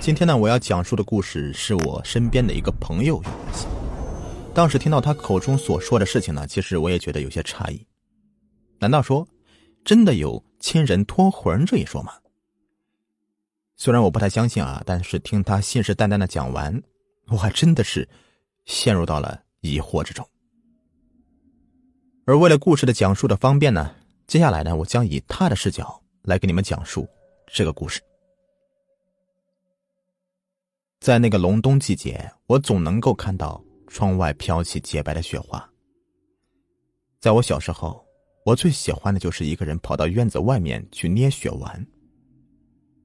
今天呢，我要讲述的故事是我身边的一个朋友有关系。当时听到他口中所说的事情呢，其实我也觉得有些诧异。难道说真的有亲人托魂这一说吗？虽然我不太相信啊，但是听他信誓旦旦的讲完，我还真的是陷入到了疑惑之中。而为了故事的讲述的方便呢，接下来呢，我将以他的视角来给你们讲述这个故事。在那个隆冬季节，我总能够看到窗外飘起洁白的雪花。在我小时候，我最喜欢的就是一个人跑到院子外面去捏雪玩。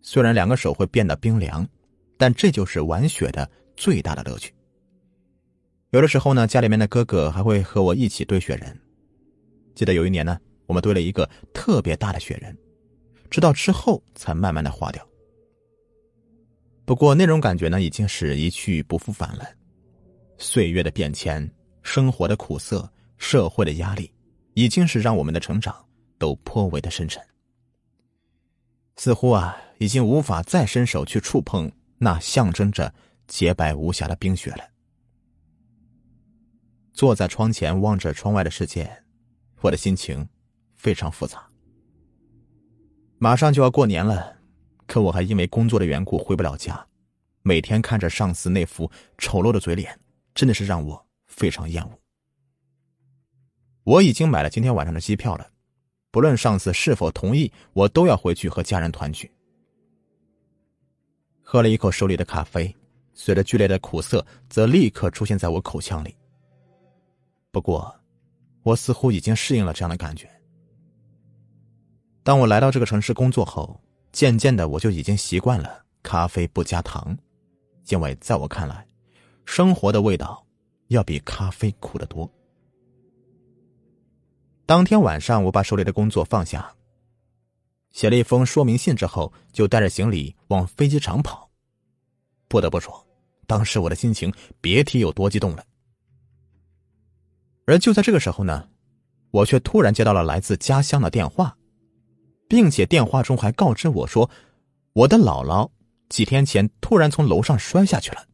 虽然两个手会变得冰凉，但这就是玩雪的最大的乐趣。有的时候呢，家里面的哥哥还会和我一起堆雪人。记得有一年呢，我们堆了一个特别大的雪人，直到之后才慢慢的化掉。不过那种感觉呢，已经是一去不复返了。岁月的变迁，生活的苦涩，社会的压力，已经是让我们的成长都颇为的深沉。似乎啊，已经无法再伸手去触碰那象征着洁白无瑕的冰雪了。坐在窗前望着窗外的世界，我的心情非常复杂。马上就要过年了。可我还因为工作的缘故回不了家，每天看着上司那副丑陋的嘴脸，真的是让我非常厌恶。我已经买了今天晚上的机票了，不论上司是否同意，我都要回去和家人团聚。喝了一口手里的咖啡，随着剧烈的苦涩，则立刻出现在我口腔里。不过，我似乎已经适应了这样的感觉。当我来到这个城市工作后。渐渐的，我就已经习惯了咖啡不加糖，因为在我看来，生活的味道要比咖啡苦得多。当天晚上，我把手里的工作放下，写了一封说明信之后，就带着行李往飞机场跑。不得不说，当时我的心情别提有多激动了。而就在这个时候呢，我却突然接到了来自家乡的电话。并且电话中还告知我说，我的姥姥几天前突然从楼上摔下去了。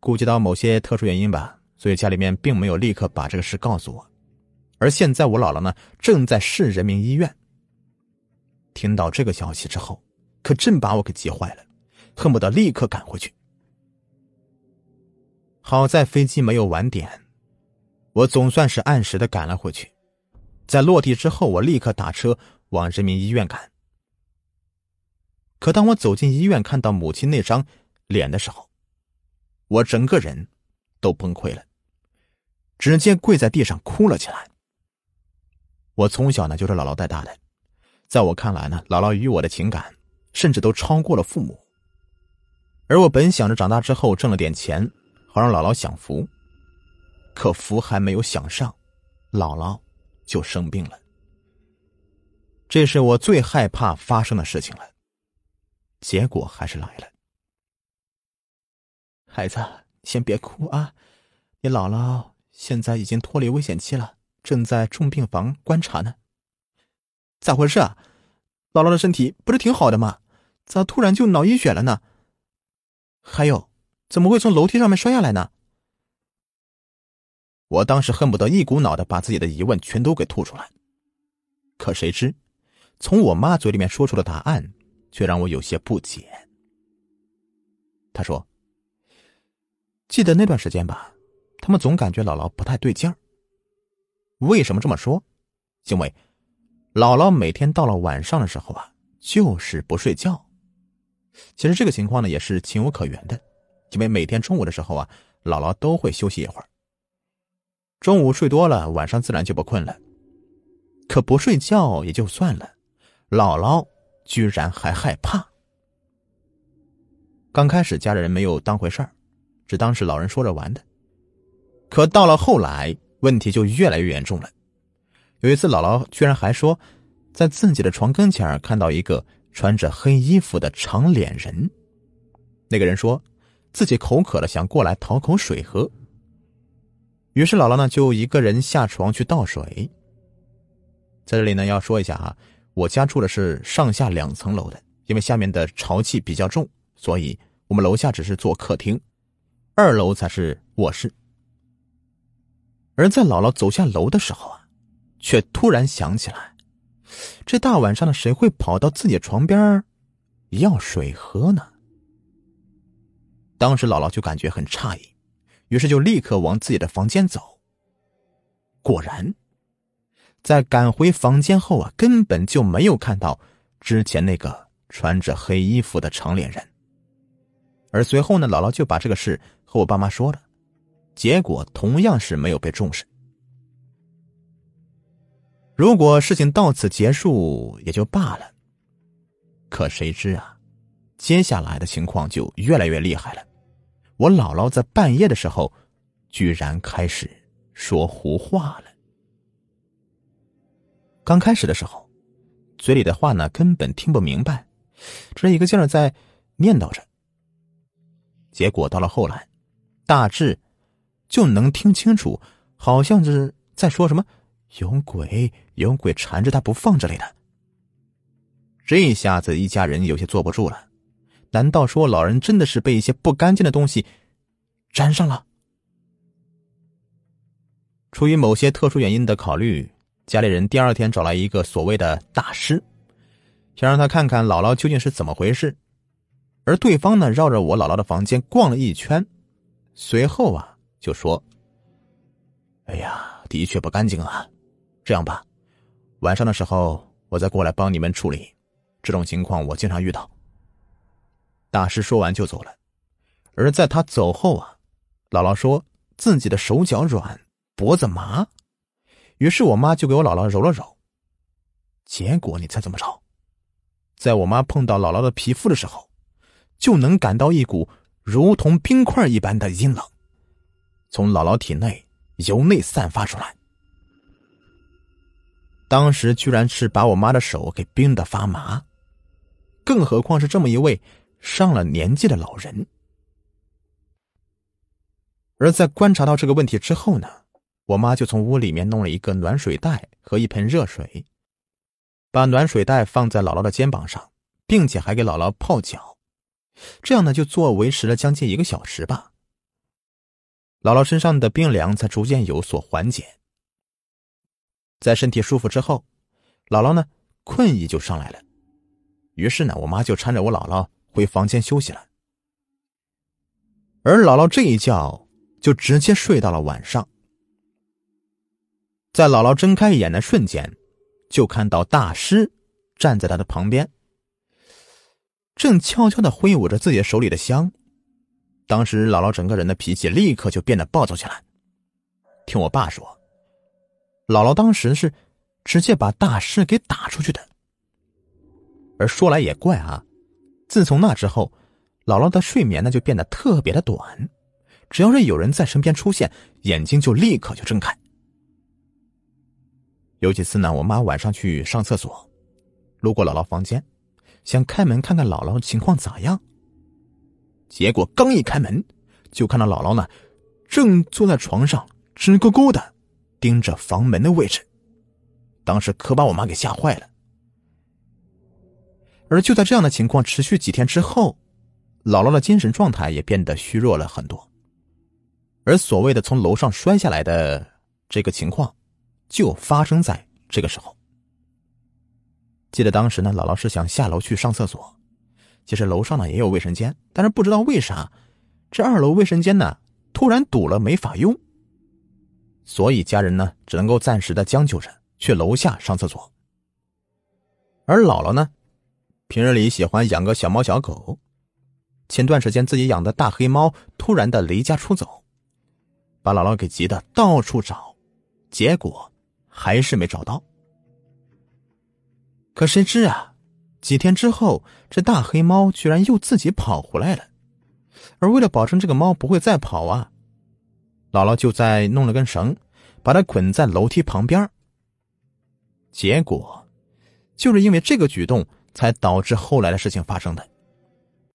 顾及到某些特殊原因吧，所以家里面并没有立刻把这个事告诉我。而现在我姥姥呢，正在市人民医院。听到这个消息之后，可真把我给急坏了，恨不得立刻赶回去。好在飞机没有晚点，我总算是按时的赶了回去。在落地之后，我立刻打车往人民医院赶。可当我走进医院，看到母亲那张脸的时候，我整个人都崩溃了，直接跪在地上哭了起来。我从小呢就是姥姥带大的，在我看来呢，姥姥与我的情感甚至都超过了父母。而我本想着长大之后挣了点钱，好让姥姥享福，可福还没有享上，姥姥。就生病了，这是我最害怕发生的事情了。结果还是来了。孩子，先别哭啊！你姥姥现在已经脱离危险期了，正在重病房观察呢。咋回事啊？姥姥的身体不是挺好的吗？咋突然就脑溢血了呢？还有，怎么会从楼梯上面摔下来呢？我当时恨不得一股脑的把自己的疑问全都给吐出来，可谁知，从我妈嘴里面说出的答案，却让我有些不解。她说：“记得那段时间吧，他们总感觉姥姥不太对劲儿。为什么这么说？因为姥姥每天到了晚上的时候啊，就是不睡觉。其实这个情况呢，也是情有可原的，因为每天中午的时候啊，姥姥都会休息一会儿。”中午睡多了，晚上自然就不困了。可不睡觉也就算了，姥姥居然还害怕。刚开始家里人没有当回事儿，只当是老人说着玩的。可到了后来，问题就越来越严重了。有一次，姥姥居然还说，在自己的床跟前看到一个穿着黑衣服的长脸人。那个人说自己口渴了，想过来讨口水喝。于是姥姥呢就一个人下床去倒水。在这里呢要说一下哈，我家住的是上下两层楼的，因为下面的潮气比较重，所以我们楼下只是做客厅，二楼才是卧室。而在姥姥走下楼的时候啊，却突然想起来，这大晚上的谁会跑到自己床边要水喝呢？当时姥姥就感觉很诧异，于是就立刻往自己的房间走。果然，在赶回房间后啊，根本就没有看到之前那个。穿着黑衣服的长脸人，而随后呢，姥姥就把这个事和我爸妈说了，结果同样是没有被重视。如果事情到此结束也就罢了，可谁知啊，接下来的情况就越来越厉害了。我姥姥在半夜的时候，居然开始说胡话了。刚开始的时候，嘴里的话呢，根本听不明白。这一个劲儿在念叨着，结果到了后来，大致就能听清楚，好像是在说什么“有鬼，有鬼缠着他不放”之类的。这一下子，一家人有些坐不住了。难道说老人真的是被一些不干净的东西粘上了？出于某些特殊原因的考虑，家里人第二天找来一个所谓的大师。想让他看看姥姥究竟是怎么回事，而对方呢，绕着我姥姥的房间逛了一圈，随后啊，就说：“哎呀，的确不干净啊，这样吧，晚上的时候我再过来帮你们处理。这种情况我经常遇到。”大师说完就走了，而在他走后啊，姥姥说自己的手脚软，脖子麻，于是我妈就给我姥姥揉了揉，结果你猜怎么着？在我妈碰到姥姥的皮肤的时候，就能感到一股如同冰块一般的阴冷，从姥姥体内由内散发出来。当时居然是把我妈的手给冰得发麻，更何况是这么一位上了年纪的老人。而在观察到这个问题之后呢，我妈就从屋里面弄了一个暖水袋和一盆热水。把暖水袋放在姥姥的肩膀上，并且还给姥姥泡脚，这样呢就做维持了将近一个小时吧。姥姥身上的冰凉才逐渐有所缓解。在身体舒服之后，姥姥呢困意就上来了，于是呢我妈就搀着我姥姥回房间休息了。而姥姥这一觉就直接睡到了晚上。在姥姥睁开眼的瞬间。就看到大师站在他的旁边，正悄悄的挥舞着自己手里的香。当时姥姥整个人的脾气立刻就变得暴躁起来。听我爸说，姥姥当时是直接把大师给打出去的。而说来也怪啊，自从那之后，姥姥的睡眠呢就变得特别的短，只要是有人在身边出现，眼睛就立刻就睁开。有几次呢，我妈晚上去上厕所，路过姥姥房间，想开门看看姥姥情况咋样。结果刚一开门，就看到姥姥呢，正坐在床上直勾勾的盯着房门的位置。当时可把我妈给吓坏了。而就在这样的情况持续几天之后，姥姥的精神状态也变得虚弱了很多。而所谓的从楼上摔下来的这个情况。就发生在这个时候。记得当时呢，姥姥是想下楼去上厕所，其实楼上呢也有卫生间，但是不知道为啥，这二楼卫生间呢突然堵了，没法用。所以家人呢只能够暂时的将就着去楼下上厕所。而姥姥呢，平日里喜欢养个小猫小狗，前段时间自己养的大黑猫突然的离家出走，把姥姥给急的到处找，结果。还是没找到，可谁知啊，几天之后，这大黑猫居然又自己跑回来了。而为了保证这个猫不会再跑啊，姥姥就在弄了根绳，把它捆在楼梯旁边。结果，就是因为这个举动，才导致后来的事情发生的。